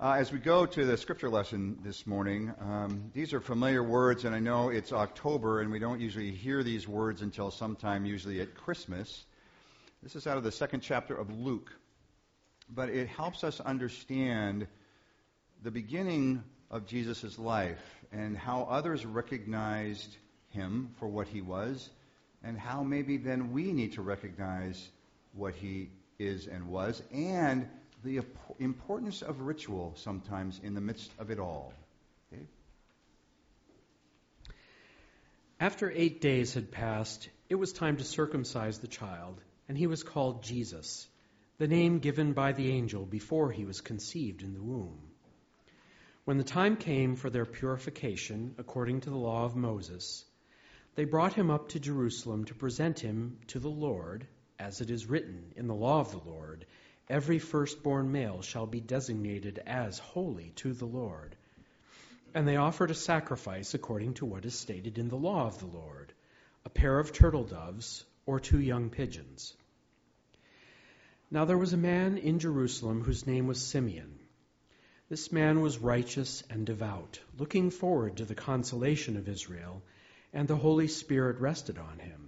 Uh, as we go to the scripture lesson this morning, um, these are familiar words, and I know it's October, and we don't usually hear these words until sometime, usually at Christmas. This is out of the second chapter of Luke, but it helps us understand the beginning of Jesus' life and how others recognized him for what he was, and how maybe then we need to recognize what he is and was, and the importance of ritual sometimes in the midst of it all. Okay? After eight days had passed, it was time to circumcise the child, and he was called Jesus, the name given by the angel before he was conceived in the womb. When the time came for their purification, according to the law of Moses, they brought him up to Jerusalem to present him to the Lord, as it is written in the law of the Lord Every firstborn male shall be designated as holy to the Lord. And they offered a sacrifice according to what is stated in the law of the Lord a pair of turtle doves or two young pigeons. Now there was a man in Jerusalem whose name was Simeon. This man was righteous and devout, looking forward to the consolation of Israel, and the Holy Spirit rested on him.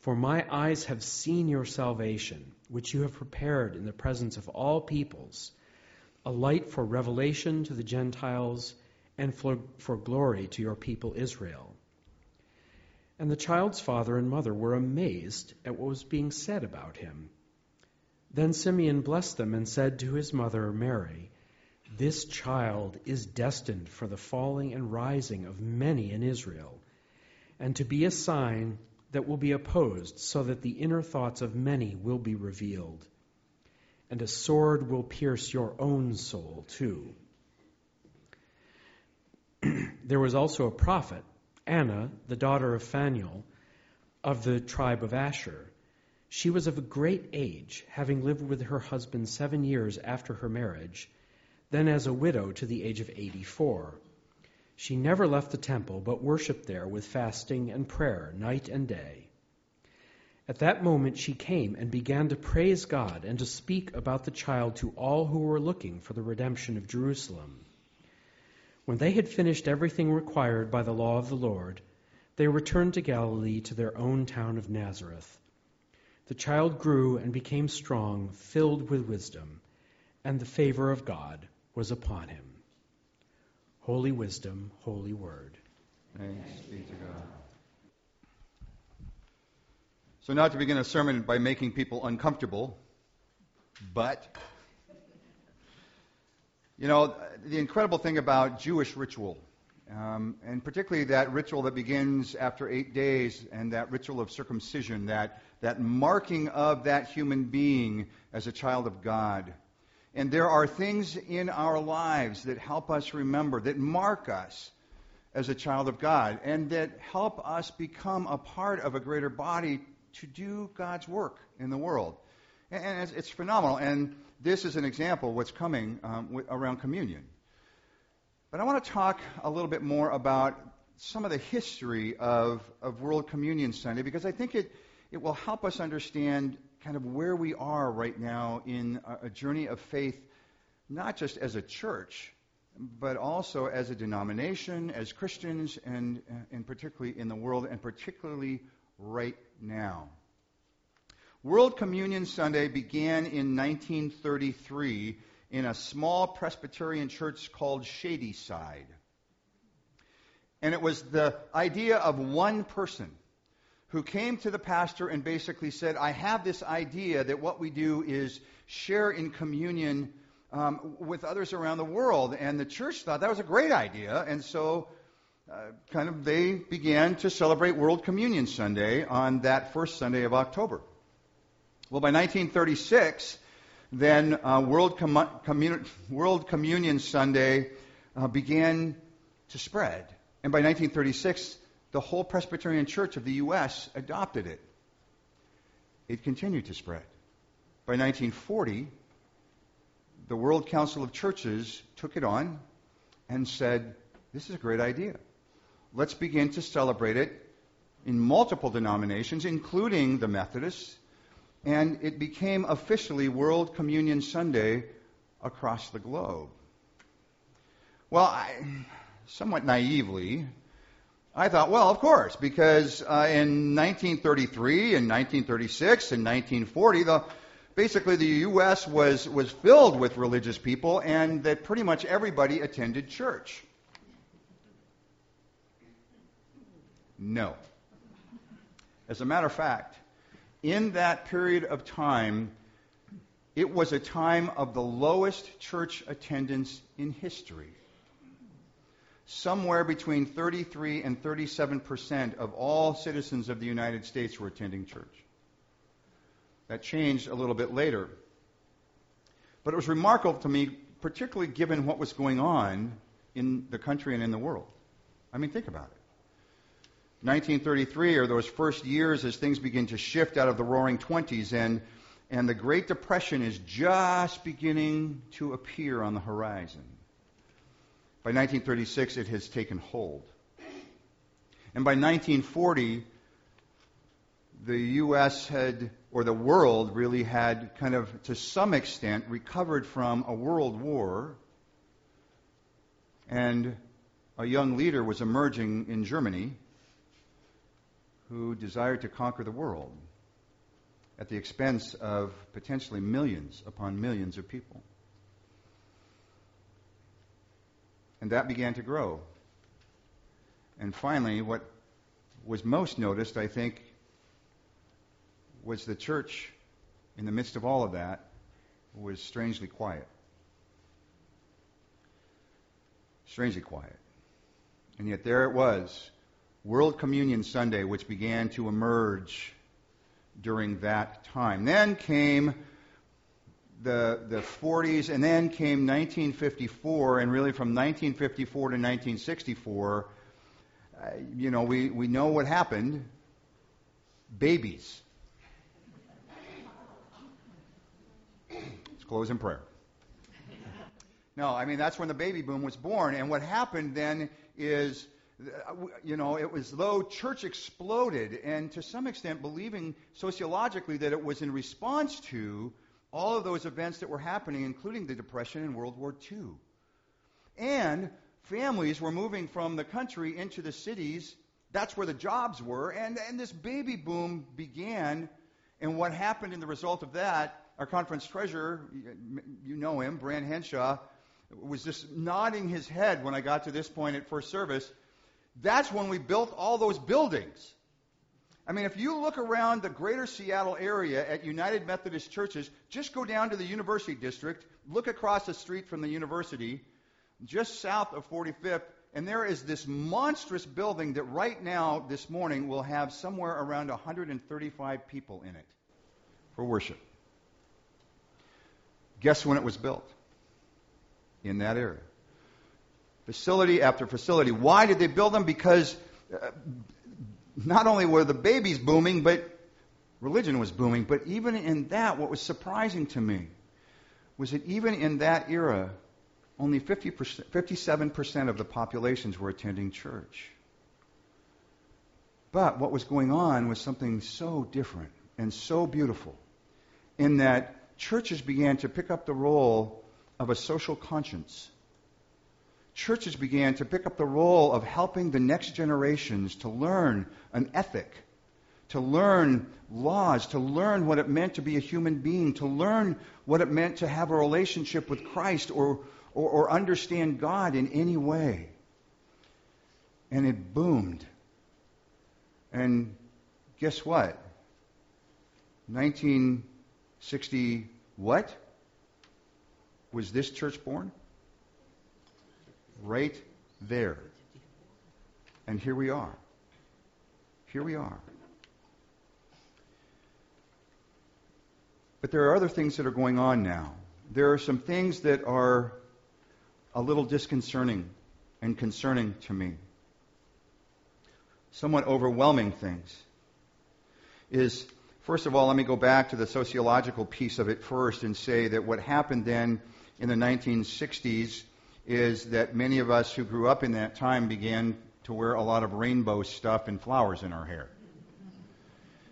For my eyes have seen your salvation, which you have prepared in the presence of all peoples, a light for revelation to the Gentiles and for, for glory to your people Israel. And the child's father and mother were amazed at what was being said about him. Then Simeon blessed them and said to his mother Mary, This child is destined for the falling and rising of many in Israel, and to be a sign that will be opposed, so that the inner thoughts of many will be revealed. And a sword will pierce your own soul, too. there was also a prophet, Anna, the daughter of Phanuel, of the tribe of Asher. She was of a great age, having lived with her husband seven years after her marriage, then as a widow to the age of 84. She never left the temple, but worshiped there with fasting and prayer night and day. At that moment she came and began to praise God and to speak about the child to all who were looking for the redemption of Jerusalem. When they had finished everything required by the law of the Lord, they returned to Galilee to their own town of Nazareth. The child grew and became strong, filled with wisdom, and the favor of God was upon him. Holy wisdom, holy word. Thanks be to God. So, not to begin a sermon by making people uncomfortable, but, you know, the incredible thing about Jewish ritual, um, and particularly that ritual that begins after eight days, and that ritual of circumcision, that, that marking of that human being as a child of God. And there are things in our lives that help us remember, that mark us as a child of God, and that help us become a part of a greater body to do God's work in the world. And it's, phenomenal. And this is an example of what's coming um, around communion. But I want to talk a little bit more about some of the history of, of World Communion Sunday because I think it, it will help us understand kind of where we are right now in a, journey of faith, not just as a church, but also as a denomination, as Christians, and, and particularly in the world, and particularly right now. World Communion Sunday began in 1933 in a small Presbyterian church called Shadyside. And it was the idea of one person who came to the pastor and basically said, I have this idea that what we do is share in communion um, with others around the world. And the church thought that was a great idea. And so, uh, kind of, they began to celebrate World Communion Sunday on that first Sunday of October. Well, by 1936, then uh, World, Com- Commun- World Communion Sunday uh, began to spread. And by 1936, the whole Presbyterian Church of the U.S. adopted it. It continued to spread. By 1940, the World Council of Churches took it on and said, This is a great idea. Let's begin to celebrate it in multiple denominations, including the Methodists, and it became officially World Communion Sunday across the globe. Well, I, somewhat naively, I thought, well, of course, because uh, in 1933 and 1936 and 1940, the, basically the U.S. was, was filled with religious people and that pretty much everybody attended church. No. As a matter of fact, in that period of time, it was a time of the lowest church attendance in history. Somewhere between 33 and 37 percent of all citizens of the United States were attending church. That changed a little bit later. But it was remarkable to me, particularly given what was going on in the country and in the world. I mean, think about it. 1933 are those first years as things begin to shift out of the roaring 20s, and, and the Great Depression is just beginning to appear on the horizon. By 1936, it has taken hold. And by 1940, the U.S. had, or the world really had kind of, to some extent, recovered from a world war. And a young leader was emerging in Germany who desired to conquer the world at the expense of potentially millions upon millions of people. And that began to grow. And finally, what was most noticed, I think, was the church, in the midst of all of that, was strangely quiet. Strangely quiet. And yet there it was, World Communion Sunday, which began to emerge during that time. Then came the, the 40s, and then came 1954, and really from 1954 to 1964, uh, you know, we, we know what happened babies. Let's close in prayer. No, I mean, that's when the baby boom was born, and what happened then is you know, it was though church exploded, and to some extent believing sociologically that it was in response to all of those events that were happening, including the Depression and World War II. And families were moving from the country into the cities. That's where the jobs were. And, and this baby boom began. And what happened in the result of that, our conference treasurer, you know him, Brand Henshaw, was just nodding his head when I got to this point at first service that's when we built all those buildings. I mean, if you look around the greater Seattle area at United Methodist churches, just go down to the University District, look across the street from the university, just south of 45th, and there is this monstrous building that right now, this morning, will have somewhere around 135 people in it for worship. Guess when it was built? In that area facility after facility. Why did they build them? Because uh, not only were the babies booming, but religion was booming. But even in that, what was surprising to me was that even in that era, only 50%, 57% of the populations were attending church. But what was going on was something so different and so beautiful in that churches began to pick up the role of a social conscience churches began to pick up the role of helping the next generations to learn an ethic, to learn laws, to learn what it meant to be a human being, to learn what it meant to have a relationship with Christ or, or, or understand God in any way. And it boomed. And guess what? 1960 what? Was this church born? Right there. And here we are. Here we are. But there are other things that are going on now. There are some things that are a little disconcerting and concerning to me, somewhat overwhelming things, is first of all, let me go back to the sociological piece of it first and say that what happened then in the 1960s is that many of us who grew up in that time began to wear a lot of rainbow stuff and flowers in our hair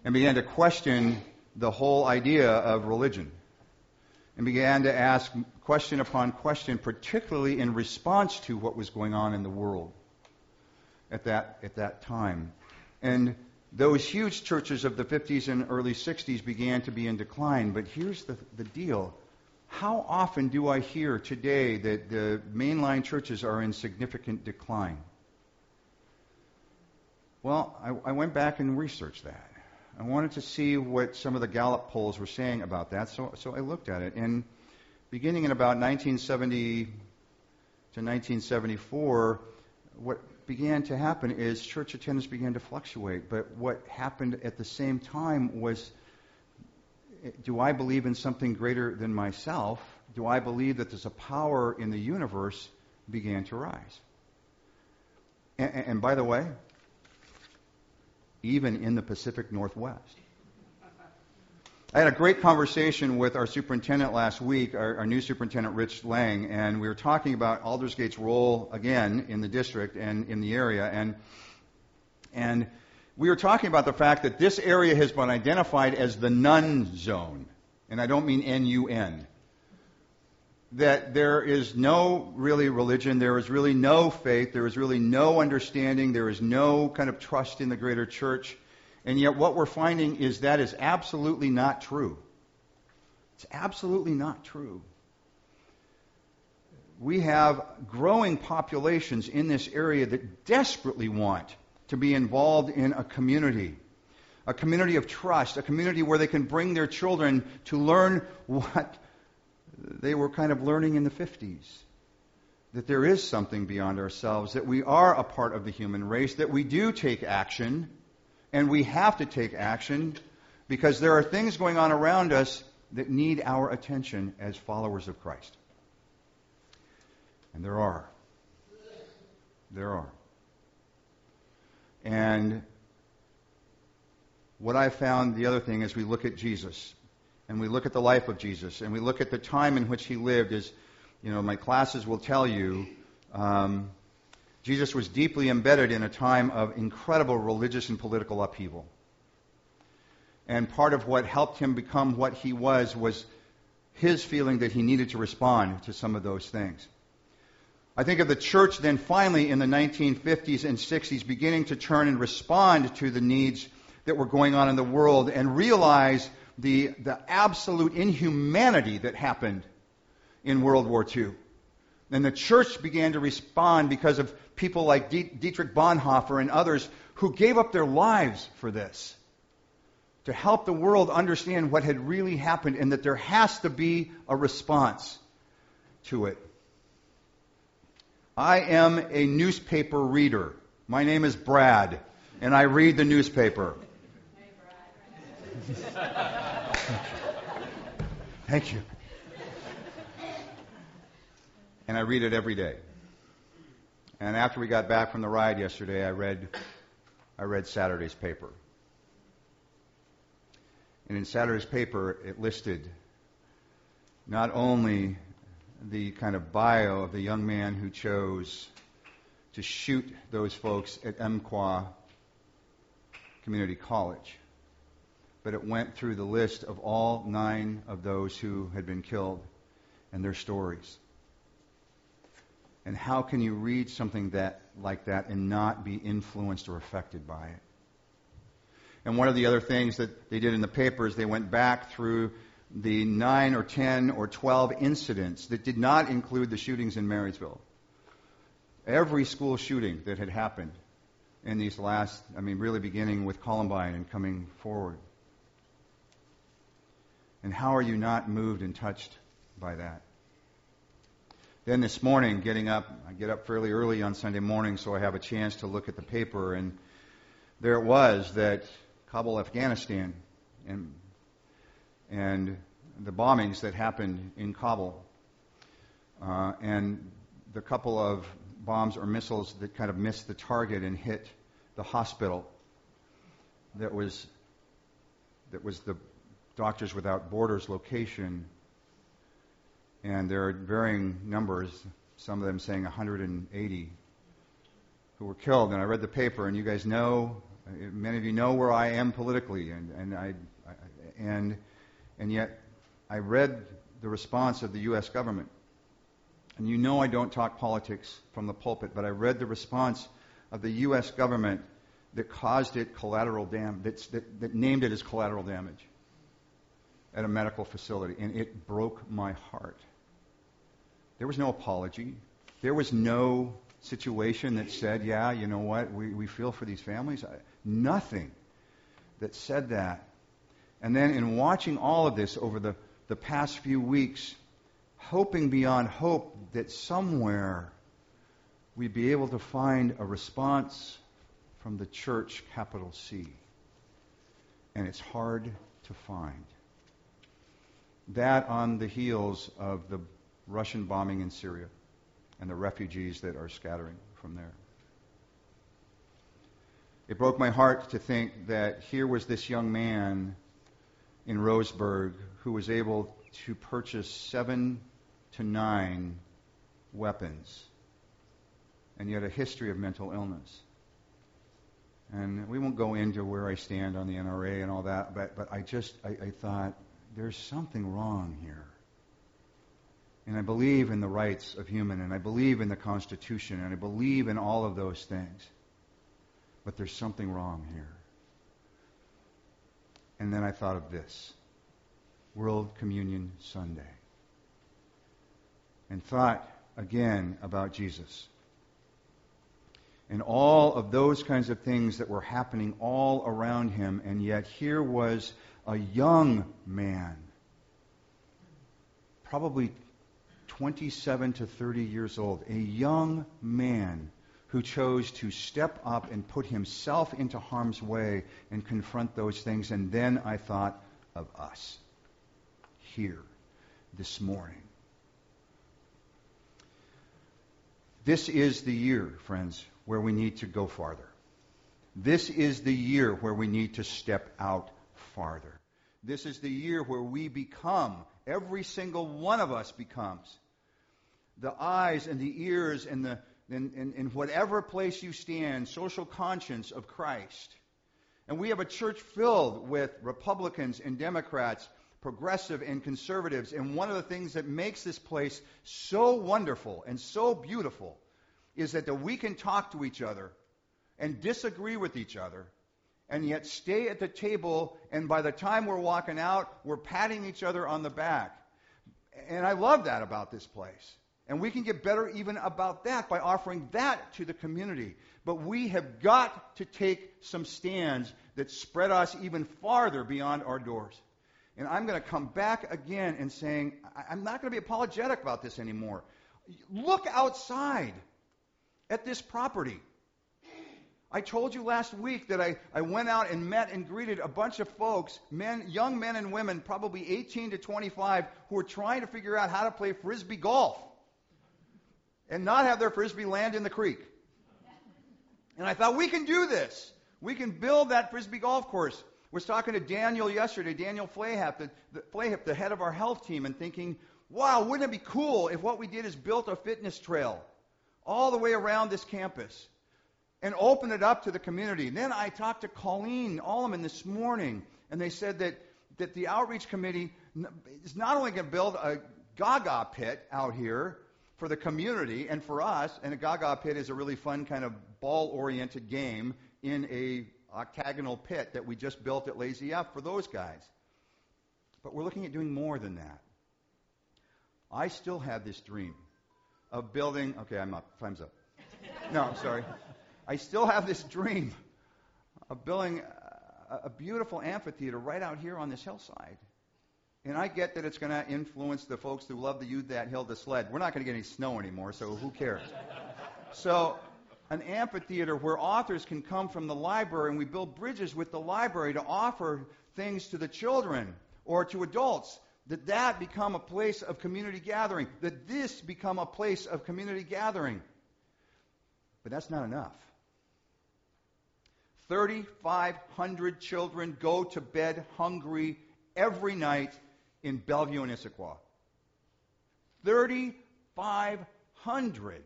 and began to question the whole idea of religion and began to ask question upon question, particularly in response to what was going on in the world at that, at that time. And those huge churches of the 50s and early 60s began to be in decline. But here's the, the deal. How often do I hear today that the mainline churches are in significant decline? Well, I, I went back and researched that. I wanted to see what some of the Gallup polls were saying about that, so, so I looked at it. And beginning in about 1970 to 1974, what began to happen is church attendance began to fluctuate. But what happened at the same time was do I believe in something greater than myself? Do I believe that there's a power in the universe began to rise? And, and by the way, even in the Pacific Northwest. I had a great conversation with our superintendent last week, our, our, new superintendent, Rich Lang, and we were talking about Aldersgate's role again in the district and in the area. And, and we were talking about the fact that this area has been identified as the none zone. And I don't mean N U N that there is no really religion, there is really no faith, there is really no understanding, there is no kind of trust in the greater church. And yet, what we're finding is that is absolutely not true. It's absolutely not true. We have growing populations in this area that desperately want to be involved in a community, a community of trust, a community where they can bring their children to learn what they were kind of learning in the 50s that there is something beyond ourselves, that we are a part of the human race, that we do take action, and we have to take action because there are things going on around us that need our attention as followers of Christ. And there are. There are. And what I found, the other thing, is we look at Jesus, and we look at the life of Jesus and we look at the time in which he lived, as you know, my classes will tell you, um, Jesus was deeply embedded in a time of incredible religious and political upheaval. And part of what helped him become what he was was his feeling that he needed to respond to some of those things. I think of the church then finally in the 1950s and 60s beginning to turn and respond to the needs that were going on in the world and realize the, the absolute inhumanity that happened in World War II. And the church began to respond because of people like Dietrich Bonhoeffer and others who gave up their lives for this to help the world understand what had really happened and that there has to be a response to it. I am a newspaper reader. My name is Brad, and I read the newspaper. Thank you. And I read it every day. And after we got back from the ride yesterday, I read, I read Saturday's paper. And in Saturday's paper, it listed not only the kind of bio of the young man who chose to shoot those folks at Umpqua Community College, but it went through the list of all nine of those who had been killed and their stories. And how can you read something that like that and not be influenced or affected by it? And one of the other things that they did in the paper is they went back through the nine or ten or twelve incidents that did not include the shootings in Marysville. Every school shooting that had happened in these last, I mean, really beginning with Columbine and coming forward. And how are you not moved and touched by that? Then this morning, getting up, I get up fairly early on Sunday morning so I have a chance to look at the paper, and there it was that Kabul, Afghanistan, and, and the bombings that happened in Kabul, uh, and the couple of bombs or missiles that kind of missed the target and hit the hospital that was that was the Doctors Without Borders location, and there are varying numbers, some of them saying 180 who were killed. And I read the paper, and you guys know, many of you know where I am politically, and, and I, I and and yet I read the response of the U.S. government. And you know I don't talk politics from the pulpit, but I read the response of the U.S. government that caused it collateral damage, that, that named it as collateral damage at a medical facility, and it broke my heart. There was no apology. There was no situation that said, yeah, you know what, we, we feel for these families. I, nothing that said that. And then in watching all of this over the, the past few weeks, hoping beyond hope that somewhere we'd be able to find a response from the church, capital C. And it's hard to find. That on the heels of the Russian bombing in Syria and the refugees that are scattering from there. It broke my heart to think that here was this young man in Roseburg who was able to purchase seven to nine weapons and yet a history of mental illness. And we won't go into where I stand on the NRA and all that, but, but I just, I, I thought, there's something wrong here. And I believe in the rights of human, and I believe in the Constitution, and I believe in all of those things. But there's something wrong here. And then I thought of this World Communion Sunday. And thought again about Jesus and all of those kinds of things that were happening all around him. And yet here was a young man, probably 27 to 30 years old, a young man who chose to step up and put himself into harm's way and confront those things. And then I thought of us here this morning. This is the year, friends, where we need to go farther. This is the year where we need to step out farther. This is the year where we become, every single one of us becomes, the eyes and the ears and the in, in, in whatever place you stand, social conscience of Christ. And we have a church filled with Republicans and Democrats, progressive and conservatives. And one of the things that makes this place so wonderful and so beautiful is that we can talk to each other and disagree with each other and yet stay at the table and by the time we're walking out we're patting each other on the back and i love that about this place and we can get better even about that by offering that to the community. But we have got to take some stands that spread us even farther beyond our doors. And i'm going to come back again and saying i'm not going to be apologetic about this anymore. Look outside at this property. I told you last week that I, I went out and met and greeted a bunch of folks, men, young men and women, probably 18 to 25, who were trying to figure out how to play frisbee golf and not have their frisbee land in the creek. And I thought, we can do this. We can build that frisbee golf course. I was talking to Daniel yesterday, Daniel Flayhap, the, the, the head of our health team, and thinking, wow, wouldn't it be cool if what we did is built a fitness trail? all the way around this campus and open it up to the community. And then I talked to Colleen Allman this morning, and they said that, that the outreach committee is not only going to build a gaga pit out here for the community and for us, and a gaga pit is a really fun kind of ball oriented game in a octagonal pit that we just built at Lazy F for those guys. But we're looking at doing more than that. I still have this dream of building. Okay, I'm up. Time's up. No, I'm sorry. I still have this dream of building a, a beautiful amphitheater right out here on this hillside. And I get that it's going to influence the folks who love to use that hill to sled. We're not going to get any snow anymore, so who cares? so, an amphitheater where authors can come from the library and we build bridges with the library to offer things to the children or to adults that that become a place of community gathering, that this become a place of community gathering. But that's not enough. 3,500 children go to bed hungry every night in Bellevue and Issaquah. 3,500.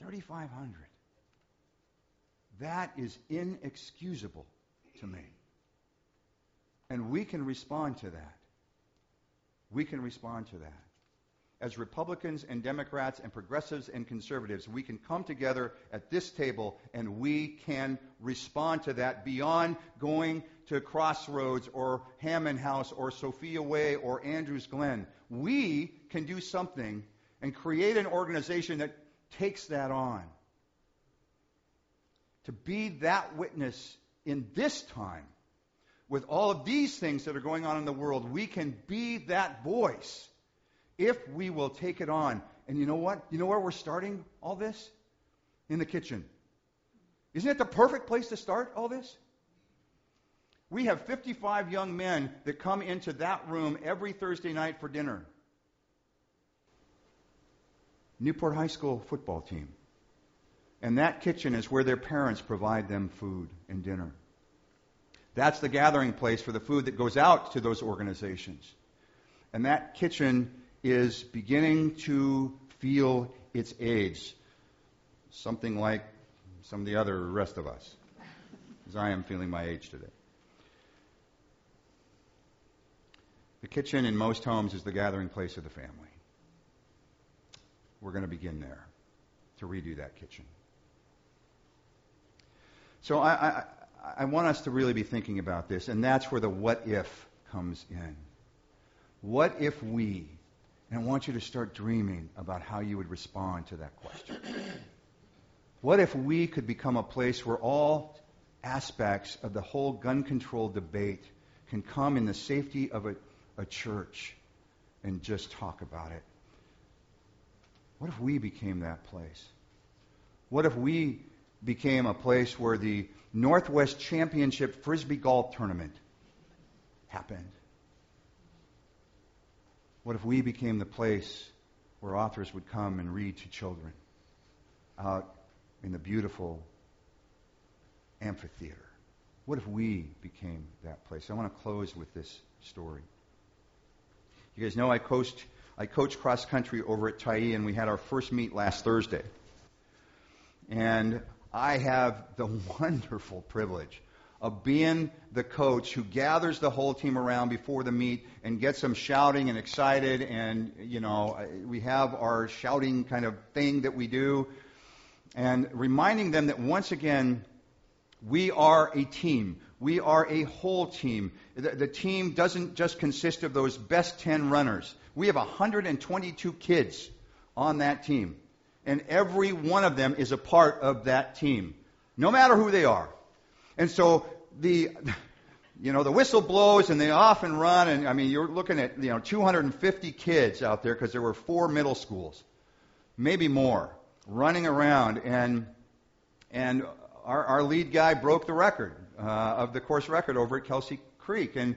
3,500. That is inexcusable to me. And we can respond to that. We can respond to that. As Republicans and Democrats and progressives and conservatives, we can come together at this table and we can respond to that beyond going to Crossroads or Hammond House or Sophia Way or Andrews Glen. We can do something and create an organization that takes that on. To be that witness in this time with all of these things that are going on in the world, we can be that voice if we will take it on. And you know what? You know where we're starting all this? In the kitchen. Isn't it the perfect place to start all this? We have 55 young men that come into that room every Thursday night for dinner. Newport High School football team. And that kitchen is where their parents provide them food and dinner. That's the gathering place for the food that goes out to those organizations. And that kitchen is beginning to feel its age. Something like some of the other rest of us, as I am feeling my age today. The kitchen in most homes is the gathering place of the family. We're going to begin there to redo that kitchen. So I, I, I want us to really be thinking about this, and that's where the what if comes in. What if we, and I want you to start dreaming about how you would respond to that question. What if we could become a place where all aspects of the whole gun control debate can come in the safety of a, a church and just talk about it? What if we became that place? What if we became a place where the Northwest Championship Frisbee Golf Tournament happened? What if we became the place where authors would come and read to children out in the beautiful amphitheater? What if we became that place? I want to close with this story. You guys know I coached I coach cross country over at Tyee, and we had our first meet last Thursday. And I have the wonderful privilege of being the coach who gathers the whole team around before the meet and gets them shouting and excited. And, you know, we have our shouting kind of thing that we do. And reminding them that once again, we are a team. We are a whole team. The, the, team doesn't just consist of those best 10 runners. We have 122 kids on that team and every one of them is a part of that team, no matter who they are. And so the, you know, the whistle blows and they off and run, and I mean, you're looking at you know 250 kids out there because there were four middle schools, maybe more, running around, and and our, our lead guy broke the record uh, of the course record over at Kelsey Creek, and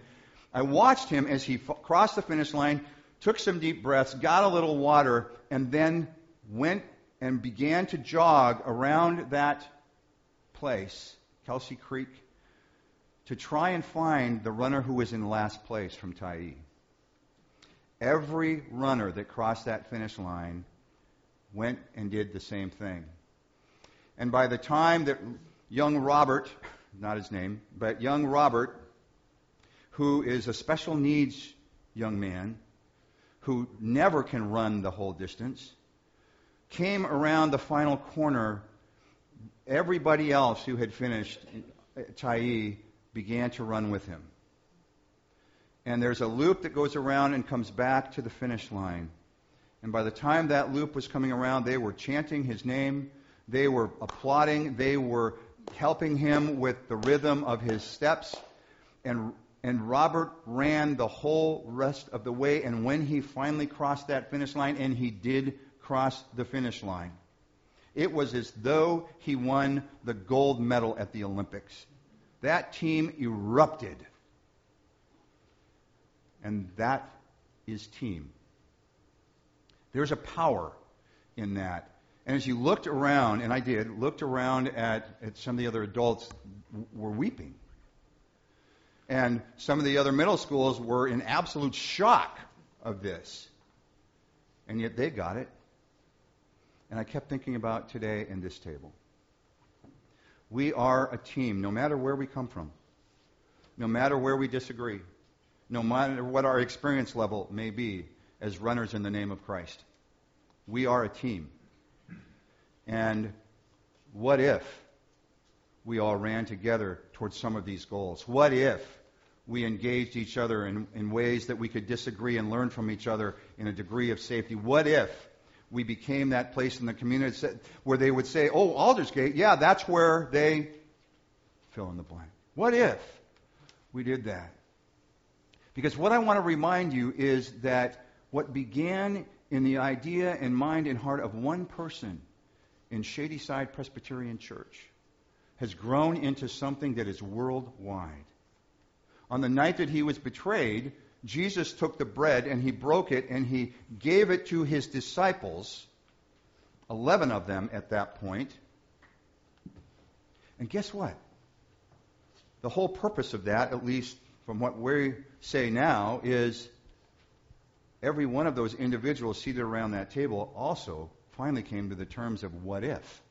I watched him as he f- crossed the finish line, took some deep breaths, got a little water, and then went and began to jog around that place, Kelsey Creek, to try and find the runner who was in last place from Tyee. Every runner that crossed that finish line went and did the same thing. And by the time that young Robert, not his name, but young Robert, who is a special needs young man, who never can run the whole distance, came around the final corner, everybody else who had finished Tyee began to run with him. And there's a loop that goes around and comes back to the finish line. And by the time that loop was coming around, they were chanting his name, they were applauding, they were helping him with the rhythm of his steps. And, and Robert ran the whole rest of the way. And when he finally crossed that finish line, and he did cross the finish line. It was as though he won the gold medal at the Olympics. That team erupted. And that is team. There's a power in that. And as you looked around, and I did, looked around at, at some of the other adults were weeping. And some of the other middle schools were in absolute shock of this. And yet they got it. And I kept thinking about today in this table. We are a team, no matter where we come from, no matter where we disagree, no matter what our experience level may be as runners in the name of Christ. We are a team. And what if we all ran together towards some of these goals? What if we engaged each other in, in ways that we could disagree and learn from each other in a degree of safety? What if we became that place in the community where they would say, oh, Aldersgate, yeah, that's where they fill in the blank. What if we did that? Because what I want to remind you is that what began in the idea and mind and heart of one person in Shadyside Presbyterian Church has grown into something that is worldwide. On the night that he was betrayed, Jesus took the bread and he broke it and he gave it to his disciples, 11 of them at that point. And guess what? The whole purpose of that, at least from what we say now, is every one of those individuals seated around that table also finally came to the terms of what if.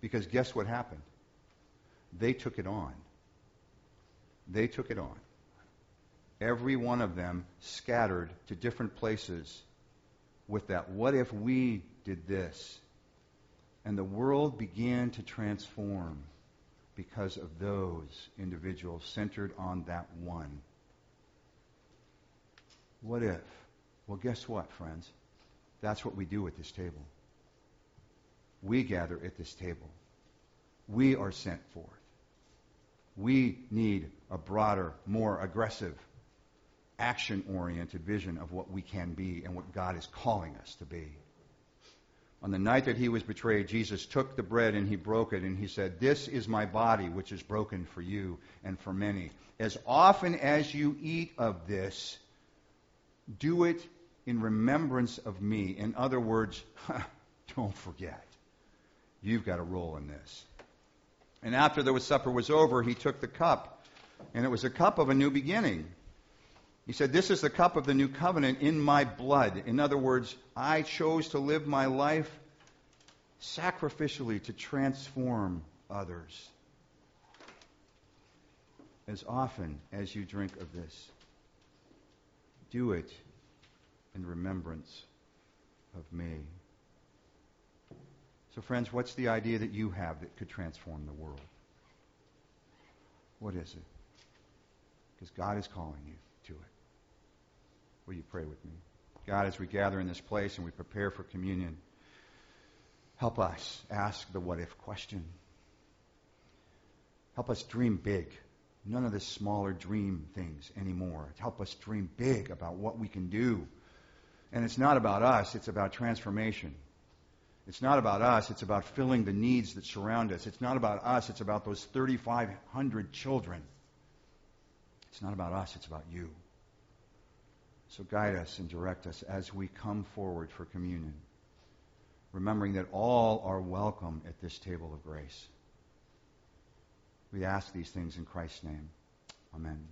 Because guess what happened? They took it on. They took it on every one of them scattered to different places with that. What if we did this? And the world began to transform because of those individuals centered on that one. What if? Well, guess what, friends? That's what we do at this table. We gather at this table. We are sent forth. We need a broader, more aggressive action oriented vision of what we can be and what God is calling us to be. On the night that he was betrayed, Jesus took the bread and he broke it and he said, This is my body which is broken for you and for many. As often as you eat of this, do it in remembrance of me. In other words, don't forget. You've got a role in this. And after the supper was over, he took the cup, and it was a cup of a new beginning. He said, This is the cup of the new covenant in my blood. In other words, I chose to live my life sacrificially to transform others. As often as you drink of this, do it in remembrance of me. So, friends, what's the idea that you have that could transform the world? What is it? Because God is calling you. Will you pray with me? God, as we gather in this place and we prepare for communion, help us ask the what if question. Help us dream big. None of the smaller dream things anymore. Help us dream big about what we can do. And it's not about us, it's about transformation. It's not about us, it's about filling the needs that surround us. It's not about us, it's about those 3,500 children. It's not about us, it's about you. So guide us and direct us as we come forward for communion, remembering that all are welcome at this table of grace. We ask these things in Christ's name. Amen.